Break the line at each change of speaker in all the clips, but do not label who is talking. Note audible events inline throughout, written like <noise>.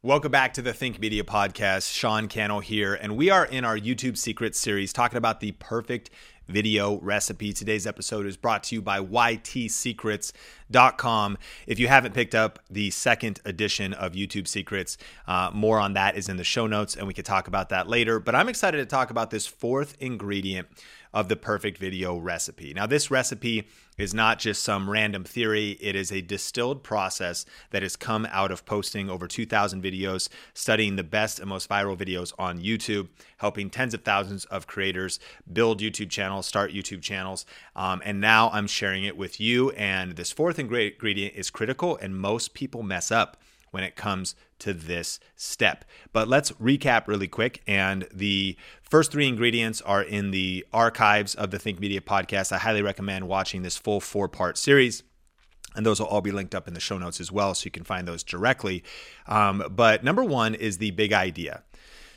Welcome back to the Think Media Podcast. Sean Cannell here, and we are in our YouTube Secrets series talking about the perfect video recipe. Today's episode is brought to you by ytsecrets.com. If you haven't picked up the second edition of YouTube Secrets, uh, more on that is in the show notes, and we could talk about that later. But I'm excited to talk about this fourth ingredient of the perfect video recipe. Now, this recipe is not just some random theory, it is a distilled process that has come out of posting over 2,000 videos, studying the best and most viral videos on YouTube, helping tens of thousands of creators build YouTube channels, start YouTube channels. Um, and now I'm sharing it with you. And this fourth ingredient is critical, and most people mess up when it comes to this step. But let's recap really quick. And the first three ingredients are in the archives of the Think Media podcast. I highly recommend watching this full four part series. And those will all be linked up in the show notes as well, so you can find those directly. Um, but number one is the big idea.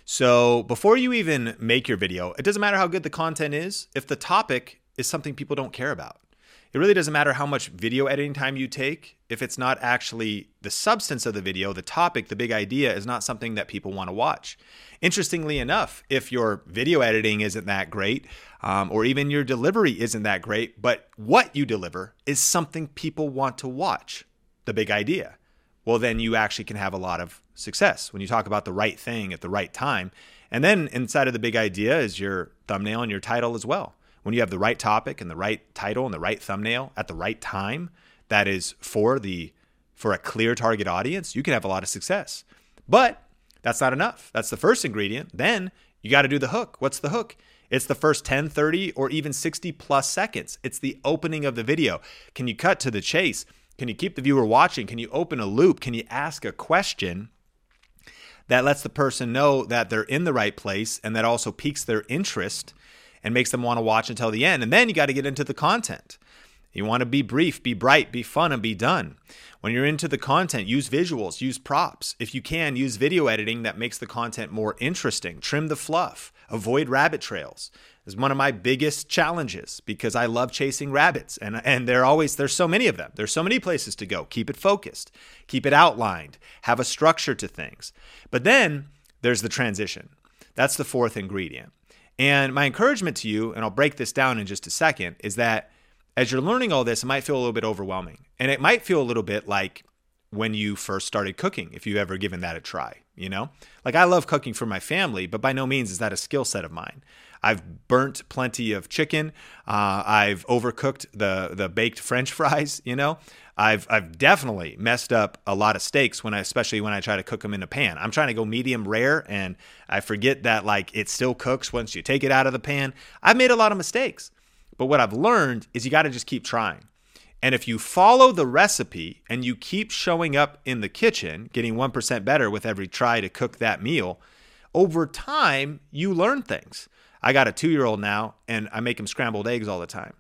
So before you even make your video, it doesn't matter how good the content is if the topic is something people don't care about. It really doesn't matter how much video editing time you take if it's not actually the substance of the video, the topic, the big idea is not something that people want to watch. Interestingly enough, if your video editing isn't that great, um, or even your delivery isn't that great, but what you deliver is something people want to watch, the big idea, well, then you actually can have a lot of success when you talk about the right thing at the right time. And then inside of the big idea is your thumbnail and your title as well when you have the right topic and the right title and the right thumbnail at the right time that is for the for a clear target audience, you can have a lot of success. But that's not enough. That's the first ingredient. Then you got to do the hook. What's the hook? It's the first 10, 30, or even 60 plus seconds. It's the opening of the video. Can you cut to the chase? Can you keep the viewer watching? Can you open a loop? Can you ask a question that lets the person know that they're in the right place and that also piques their interest and makes them want to watch until the end. And then you got to get into the content. You want to be brief, be bright, be fun, and be done. When you're into the content, use visuals, use props. If you can, use video editing that makes the content more interesting. Trim the fluff, avoid rabbit trails. Is one of my biggest challenges because I love chasing rabbits and and there always there's so many of them. There's so many places to go. Keep it focused, keep it outlined, have a structure to things. But then there's the transition. That's the fourth ingredient. And my encouragement to you, and I'll break this down in just a second, is that as you're learning all this, it might feel a little bit overwhelming. And it might feel a little bit like when you first started cooking, if you've ever given that a try, you know? Like I love cooking for my family, but by no means is that a skill set of mine. I've burnt plenty of chicken. Uh, I've overcooked the the baked French <laughs> fries. You know, I've I've definitely messed up a lot of steaks when I, especially when I try to cook them in a pan. I'm trying to go medium rare, and I forget that like it still cooks once you take it out of the pan. I've made a lot of mistakes, but what I've learned is you got to just keep trying. And if you follow the recipe and you keep showing up in the kitchen, getting 1% better with every try to cook that meal, over time, you learn things. I got a two year old now, and I make him scrambled eggs all the time.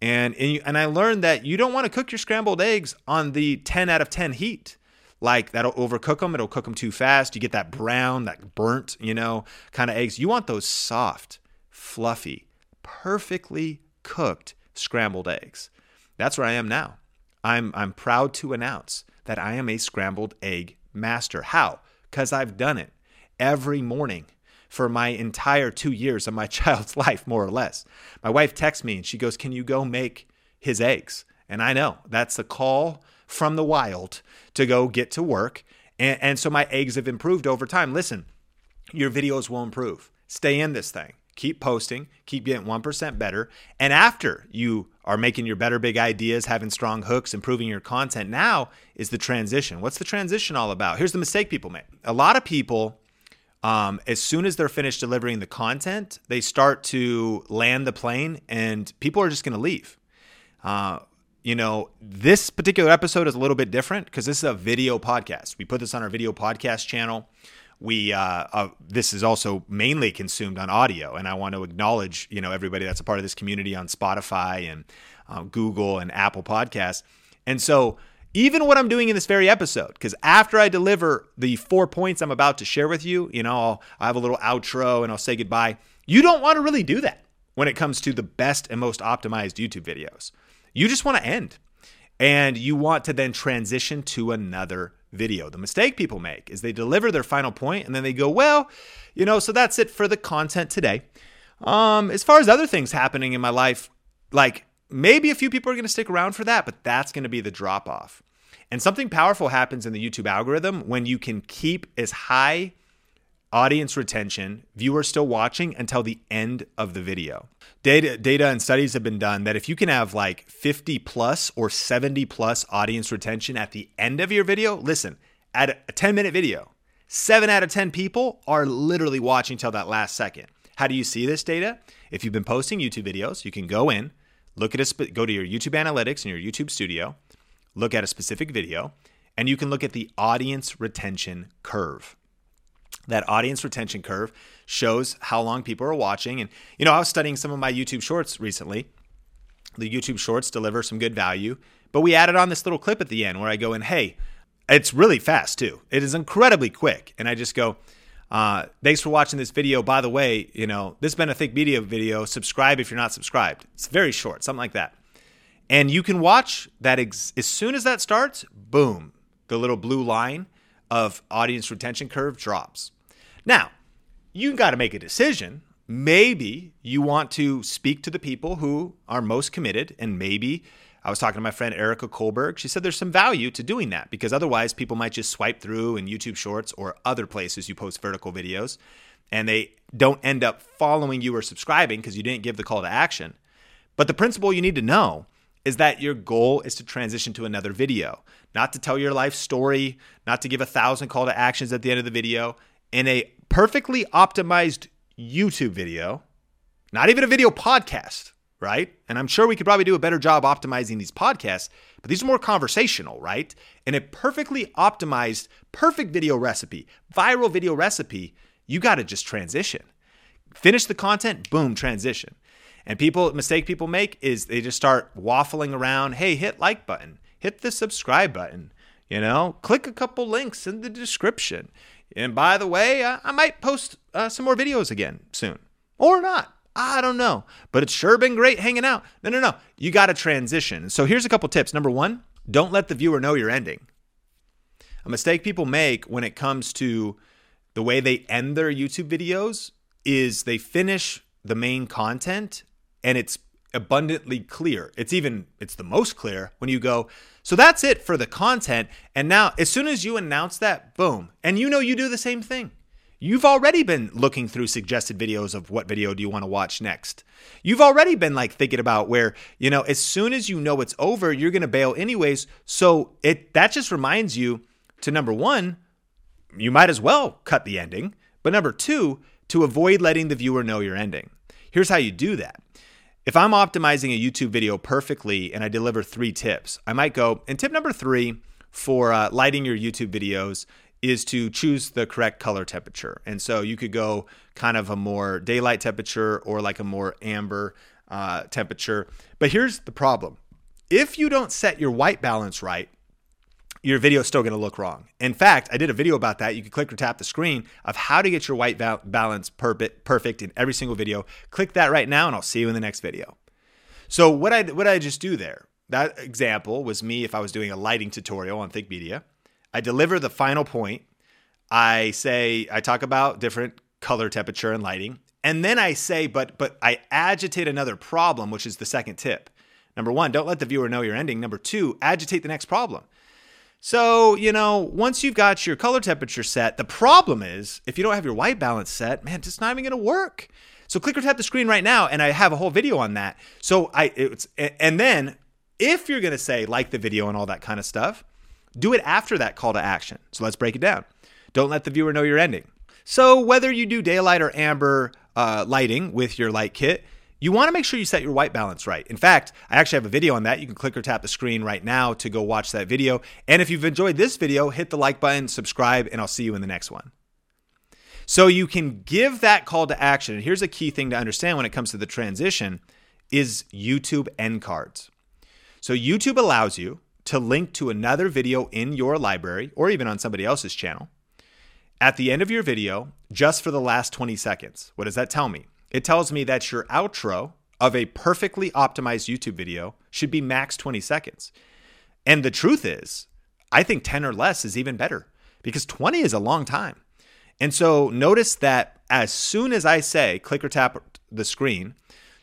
And, and I learned that you don't want to cook your scrambled eggs on the 10 out of 10 heat. Like that'll overcook them. It'll cook them too fast. You get that brown, that burnt, you know, kind of eggs. You want those soft, fluffy, perfectly cooked scrambled eggs. That's where I am now. I'm, I'm proud to announce that I am a scrambled egg master. How? Because I've done it every morning for my entire two years of my <laughs> child's life, more or less. My wife texts me and she goes, Can you go make his eggs? And I know that's a call from the wild to go get to work. And, and so my eggs have improved over time. Listen, your videos will improve. Stay in this thing. Keep posting, keep getting 1% better. And after you are making your better big ideas, having strong hooks, improving your content, now is the transition. What's the transition all about? Here's the mistake people make. A lot of people um, as soon as they're finished delivering the content, they start to land the plane, and people are just going to leave. Uh, you know, this particular episode is a little bit different because this is a video podcast. We put this on our video podcast channel. We uh, uh, this is also mainly consumed on audio, and I want to acknowledge you know everybody that's a part of this community on Spotify and uh, Google and Apple Podcasts. And so even what I'm doing in this very episode. Because after I deliver the four points I'm about to share with you, you know, I'll, I'll have a little outro and I'll say goodbye. You don't want to really do that when it comes to the best and most optimized YouTube videos. You just want to end. and you want to then transition to another video. The mistake people make is they deliver their final point and then they go, well, you know, so that's it for the content today. Um, as far as other things happening in my life, like maybe a few people are going to stick around for that, but that's going to be the drop off. And something powerful happens in the YouTube algorithm when you can keep as high audience retention, viewers still watching until the end of the video. Data, data and studies have been done that if you can have like 50 plus or 70 plus audience retention at the end of your video, listen, at a 10 minute video, seven out of 10 people are literally watching till that last second. How do you see this data? If you've been posting YouTube videos, you can go in, look at a, go to your YouTube analytics and your YouTube studio, look at a specific video, and you can look at the audience retention curve that audience retention curve shows how long people are watching. And, you know, I was studying some of my YouTube shorts recently. The YouTube shorts deliver some good value, but we added on this little clip at the end where I go in, hey, it's really fast too. It is incredibly quick. And I just go, uh, thanks for watching this video. By the way, you know, this has been a Think Media video. Subscribe if you're not subscribed. It's very short, something like that. And you can watch that ex- as soon as that starts, boom, the little blue line of audience retention curve drops. Now, you got to make a decision. Maybe you want to speak to the people who are most committed, and maybe I was talking to my friend Erika Kullberg. She said there's some value to doing that because otherwise people might just swipe through in YouTube Shorts or other places you post vertical videos and they don't end up following you or subscribing because you didn't give the call to action. But the principle you need to know is that your goal is to transition to another video, not to tell your life story, not to give a thousand call to actions at the end of the video. In a perfectly optimized YouTube video, not even a video podcast, right? And I'm sure we could probably do a better job optimizing these podcasts, but these are more conversational, right? And a perfectly optimized, perfect video recipe, viral video recipe, you got to just transition. Finish the content, boom, transition. And people mistake people make is they just start waffling around, hey, hit like button, hit the subscribe button, you know, click a couple links in the description. And by the way, uh, I might post uh, some more videos again soon or not. I don't know, but it's sure been great hanging out. No, no, no. You got to transition. So here's a couple tips. Number one, don't let the viewer know you're ending. A mistake people make when it comes to the way they end their YouTube videos is they finish the main content and it's abundantly clear. It's even it's the most clear when you go, so that's it for the content. And now as soon as you announce that, boom. And you know you do the same thing. You've already been looking through suggested videos of what video do you want to watch next. You've already been like thinking about where, you know, as soon as you know it's over, you're going to bail anyways. So it that just reminds you to number 1, you might as well cut the ending. But number 2, to avoid letting the viewer know you're ending. Here's how you do that. If I'm optimizing a YouTube video perfectly and I deliver three tips, I might go, and tip number three for uh, lighting your YouTube videos is to choose the correct color temperature. And so you could go kind of a more daylight temperature or like a more amber uh, temperature. But here's the problem if you don't set your white balance right, your video is still going to look wrong. In fact, I did a video about that. You can click or tap the screen of how to get your white balance perfect in every single video. Click that right now, and I'll see you in the next video. So what I what I just do there? That example was me if I was doing a lighting tutorial on Think Media. I deliver the final point. I say I talk about different color temperature and lighting, and then I say, but but I agitate another problem, which is the second tip. Number one, don't let the viewer know you're ending. Number two, agitate the next problem. So, you know, once you've got your color temperature set, the problem is if you don't have your white balance set, man, it's not even to work. So click or tap the screen right now, and I have a whole video on that. So I, it's, and then if you're to say like the video and all that kind of stuff, do it after that call to action. So let's break it down. Don't let the viewer know you're ending. So whether you do daylight or amber uh, lighting with your light kit, you want to make sure you set your white balance right. In fact, I actually have a video on that. You can click or tap the screen right now to go watch that video. And if you've enjoyed this video, hit the like button, subscribe, and I'll see you in the next one. So you can give that call to action. And here's a key thing to understand when it comes to the transition is YouTube end cards. So YouTube allows you to link to another video in your library or even on somebody else's channel at the end of your video just for the last 20 seconds. What does that tell me? It tells me that your outro of a perfectly optimized YouTube video should be max 20 seconds. And the truth is, I think 10 or less is even better because 20 is a long time. And so notice that as soon as I say click or tap the screen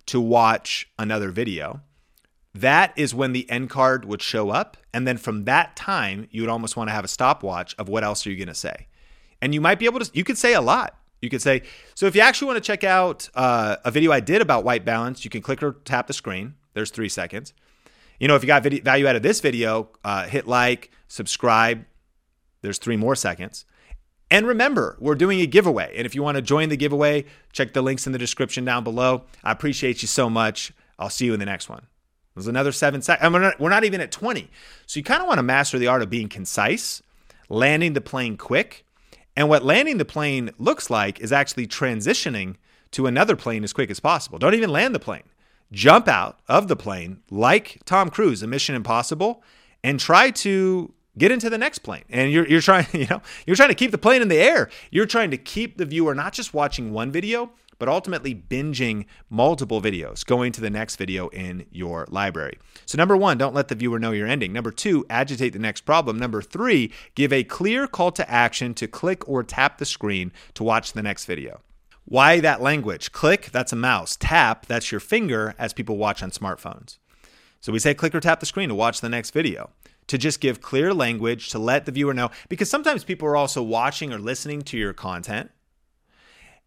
to watch another video, that is when the end card would show up. And then from that time, you would almost want to have a stopwatch of what else are you going to say. And you might be able to, you could say a lot. You could say, so if you actually want to check out uh, a video I did about white balance, you can click or tap the screen. There's three seconds. You know, if you got video, value out of this video, uh, hit like, subscribe. There's three more seconds. And remember, we're doing a giveaway. And if you want to join the giveaway, check the links in the description down below. I appreciate you so much. I'll see you in the next one. There's another seven seconds. We're not, we're not even at 20. So you kind of want to master the art of being concise, landing the plane quick. And what landing the plane looks like is actually transitioning to another plane as quick as possible. Don't even land the plane. Jump out of the plane like Tom Cruise in Mission Impossible and try to get into the next plane. And you're, you're trying, <laughs> you know, you're trying to keep the plane in the air. You're trying to keep the viewer not just watching one video, but ultimately binging multiple videos, going to the next video in your library. So, number one, don't let the viewer know you're ending. Number two, agitate the next problem. Number three, give a clear call to action to click or tap the screen to watch the next video. Why that language? Click, that's a mouse. Tap, that's your finger as people watch on smartphones. So we say click or tap the screen to watch the next video to just give clear language to let the viewer know because sometimes people are also watching or listening to your content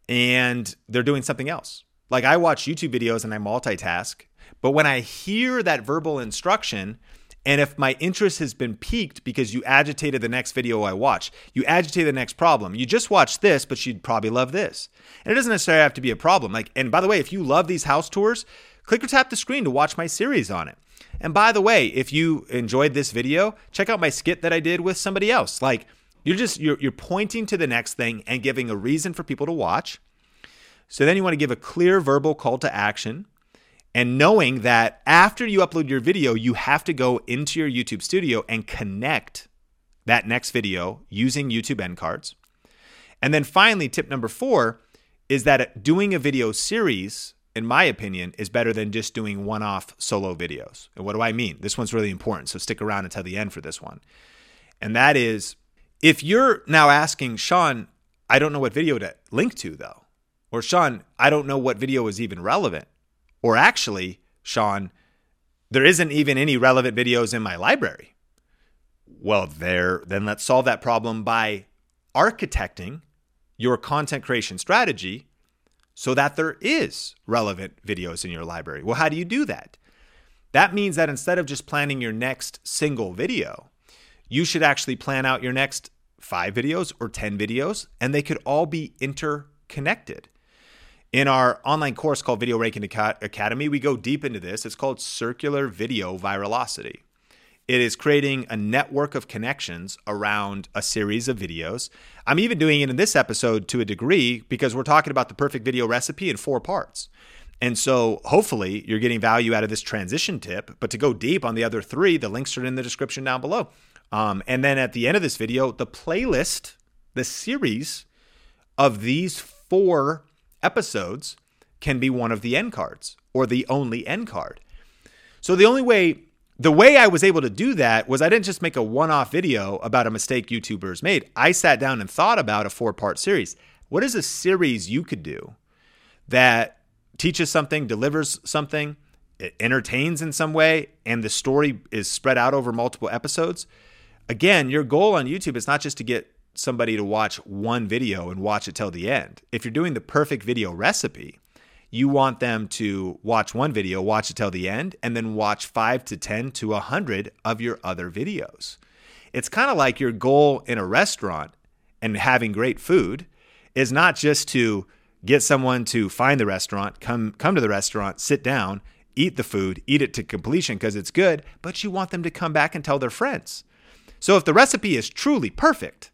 and they're doing something else. Like I watch YouTube videos and I multitask, but when I hear that verbal instruction, and if my interest has been piqued because you agitated the next video I watch, you agitate the next problem. You just watched this, but you'd probably love this. And it doesn't necessarily have to be a problem. Like, and by the way, if you love these house tours, click or tap the screen to watch my series on it. And by the way, if you enjoyed this video, check out my skit that I did with somebody else. Like, you're just you're, you're pointing to the next thing and giving a reason for people to watch. So then you want to give a clear verbal call to action and knowing that after you upload your video, you have to go into your YouTube studio and connect that next video using YouTube end cards. And then finally, tip number four is that doing a video series, in my opinion, is better than just doing one off solo videos. And what do I mean? This one's really important. So stick around until the end for this one. And that is if you're now asking, Sean, I don't know what video to link to though, or Sean, I don't know what video is even relevant, or actually, Sean, there isn't even any relevant videos in my library. Well, there, then let's solve that problem by architecting your content creation strategy so that there is relevant videos in your library. Well, how do you do that? That means that instead of just planning your next single video, you should actually plan out your next five videos or 10 videos, and they could all be interconnected. In our online course called Video Ranking Academy, we go deep into this. It's called Circular Video Viralocity. It is creating a network of connections around a series of videos. I'm even doing it in this episode to a degree because we're talking about the perfect video recipe in four parts. And so hopefully you're getting value out of this transition tip. But to go deep on the other three, the links are in the description down below. Um, and then at the end of this video, the playlist, the series of these four episodes can be one of the end cards or the only end card. So the only way the way I was able to do that was I didn't just make a one-off video about a mistake YouTubers made. I sat down and thought about a four-part series. What is a series you could do that teaches something, delivers something, it entertains in some way, and the story is spread out over multiple episodes? Again, your goal on YouTube is not just to get somebody to watch one video and watch it till the end. If you're doing the perfect video recipe, you want them to watch one video, watch it till the end, and then watch five to 10 to 100 of your other videos. It's kind of like your goal in a restaurant and having great food is not just to get someone to find the restaurant, come, come to the restaurant, sit down, eat the food, eat it to completion because it's good, but you want them to come back and tell their friends. So if the recipe is truly perfect,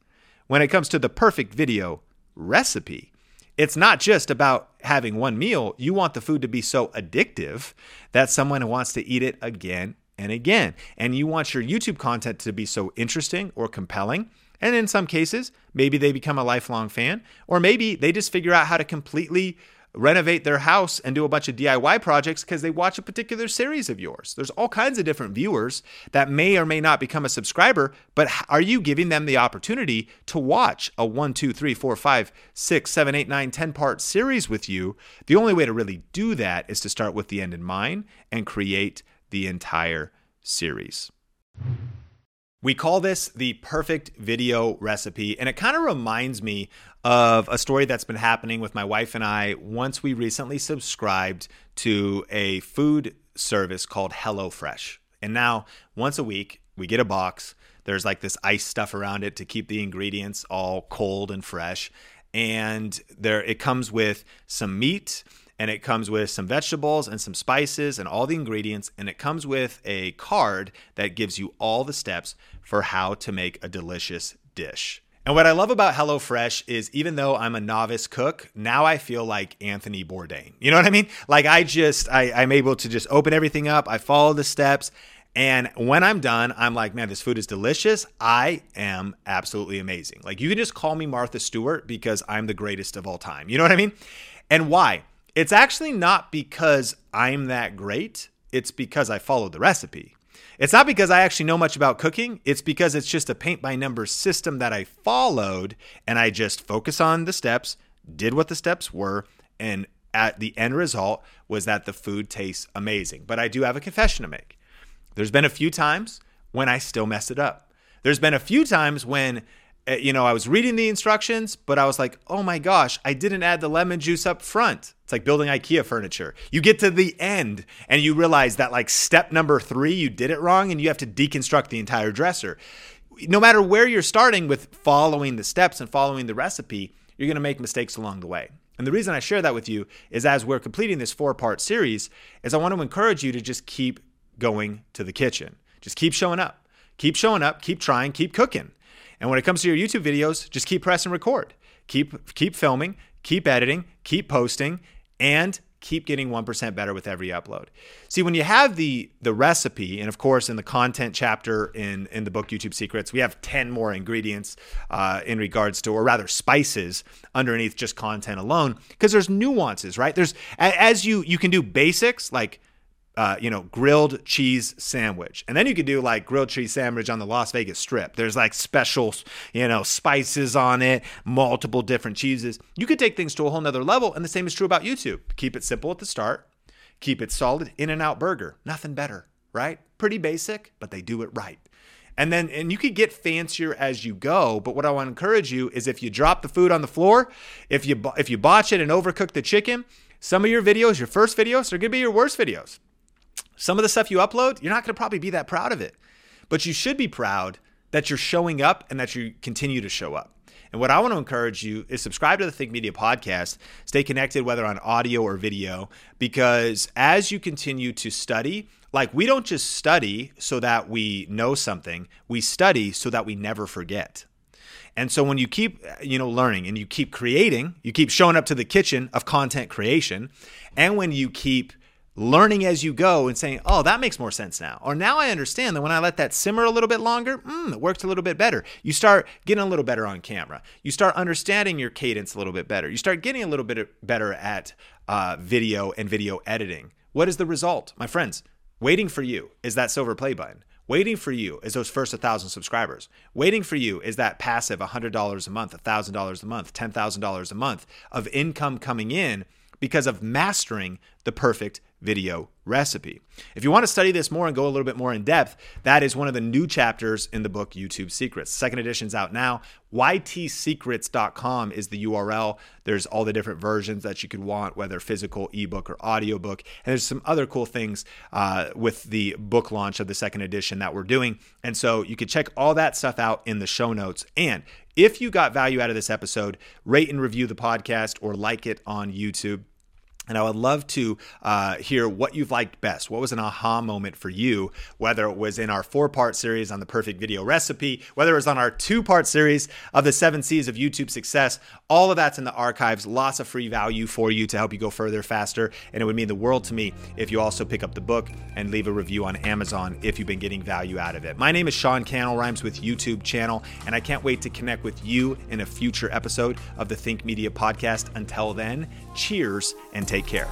when it comes to the perfect video recipe, it's not just about having one meal. You want the food to be so addictive that someone wants to eat it again and again. And you want your YouTube content to be so interesting or compelling. And in some cases, maybe they become a lifelong fan, or maybe they just figure out how to completely renovate their house and do a bunch of DIY projects because they watch a particular series of yours. There's all kinds of different viewers that may or may not become a subscriber, but are you giving them the opportunity to watch a one, two, three, four, five, six, seven, eight, nine, ten part series with you? The only way to really do that is to start with the end in mind and create the entire series. We call this the perfect video recipe, and it kind of reminds me of a story that's been happening with my wife and I once we recently subscribed to a food service called HelloFresh. And now, once a week, we get a box. There's like this ice stuff around it to keep the ingredients all cold and fresh. And there it comes with some meat, and it comes with some vegetables and some spices and all the ingredients and it comes with a card that gives you all the steps for how to make a delicious dish. And what I love about HelloFresh is even though I'm a novice cook, now I feel like Anthony Bourdain. You know what I mean? Like I just I, I'm able to just open everything up, I follow the steps, and when I'm done, I'm like, man, this food is delicious. I am absolutely amazing. Like you can just call me Martha Stewart because I'm the greatest of all time. You know what I mean? And why? It's actually not because I'm that great, it's because I followed the recipe. It's not because I actually know much about cooking, it's because it's just a paint by numbers system that I followed and I just focus on the steps, did what the steps were, and at the end result was that the food tastes amazing. But I do have a confession to make. There's been a few times when I still mess it up. There's been a few times when Uh, you know, I was reading the instructions, but I was like, oh my gosh, I didn't add the lemon juice up front. It's like building IKEA furniture. You get to the end and you realize that, like, step number three, you did it wrong and you have to deconstruct the entire dresser. No matter where you're starting with following the steps and following the recipe, you're going to make mistakes along the way. And the reason I share that with you is as we're completing this four part series, is I want to encourage you to just keep going to the kitchen. Just keep showing up. Keep showing up, keep trying, keep cooking. And when it comes to your YouTube videos, just keep pressing record. Keep keep filming, keep editing, keep posting, and keep getting 1% better with every upload. See, when you have the the recipe, and of course in the content chapter in, in the book YouTube Secrets, we have 10 more ingredients uh, in regards to, or rather spices underneath just content alone, because there's nuances, right? There's as you you can do basics like uh, you know, grilled cheese sandwich. And then you could do like grilled cheese sandwich on the Las Vegas Strip. There's like special, you know, spices on it, multiple different cheeses. You could take things to a whole nother level. And the same is true about YouTube. Keep it simple at the start, keep it solid. In-N-Out burger, nothing better, right? Pretty basic, but they do it right. And then, and you could get fancier as you go. But what I want to encourage you is if you drop the food on the floor, if you if you botch it and overcook the chicken, some of your videos, your first videos, are going to be your worst videos. Some of the stuff you upload, you're not going to probably be that proud of it. But you should be proud that you're showing up and that you continue to show up. And what I want to encourage you is subscribe to the Think Media podcast. Stay connected, whether on audio or video, because as you continue to study, like we don't just study so that we know something, we study so that we never forget. And so when you keep, you know, learning and you keep creating, you keep showing up to the kitchen of content creation, and when you keep learning as you go and saying, oh, that makes more sense now. Or now I understand that when I let that simmer a little bit longer, mm, it works a little bit better. You start getting a little better on camera. You start understanding your cadence a little bit better. You start getting a little bit better at uh, video and video editing. What is the result? My friends, waiting for you is that silver play button. Waiting for you is those first 1,000 subscribers. Waiting for you is that passive $100 a month, $1,000 a month, $10,000 a month of income coming in because of mastering the perfect video recipe. If you want to study this more and go a little bit more in depth, that is one of the new chapters in the book YouTube Secrets. Second edition's out now. ytsecrets.com is the URL. There's all the different versions that you could want, whether physical, ebook, or audiobook. And there's some other cool things uh, with the book launch of the second edition that we're doing. And so you can check all that stuff out in the show notes. And if you got value out of this episode, rate and review the podcast or like it on YouTube And I would love to uh, hear what you've liked best. What was an aha moment for you, whether it was in our four part series on the perfect video recipe, whether it was on our two part series of the seven C's of YouTube success. All of that's in the archives. Lots of free value for you to help you go further faster. And it would mean the world to me if you also pick up the book and leave a review on Amazon if you've been getting value out of it. My name is Sean Cannell Rhymes with YouTube channel, and I can't wait to connect with you in a future episode of the Think Media podcast. Until then, cheers and take care.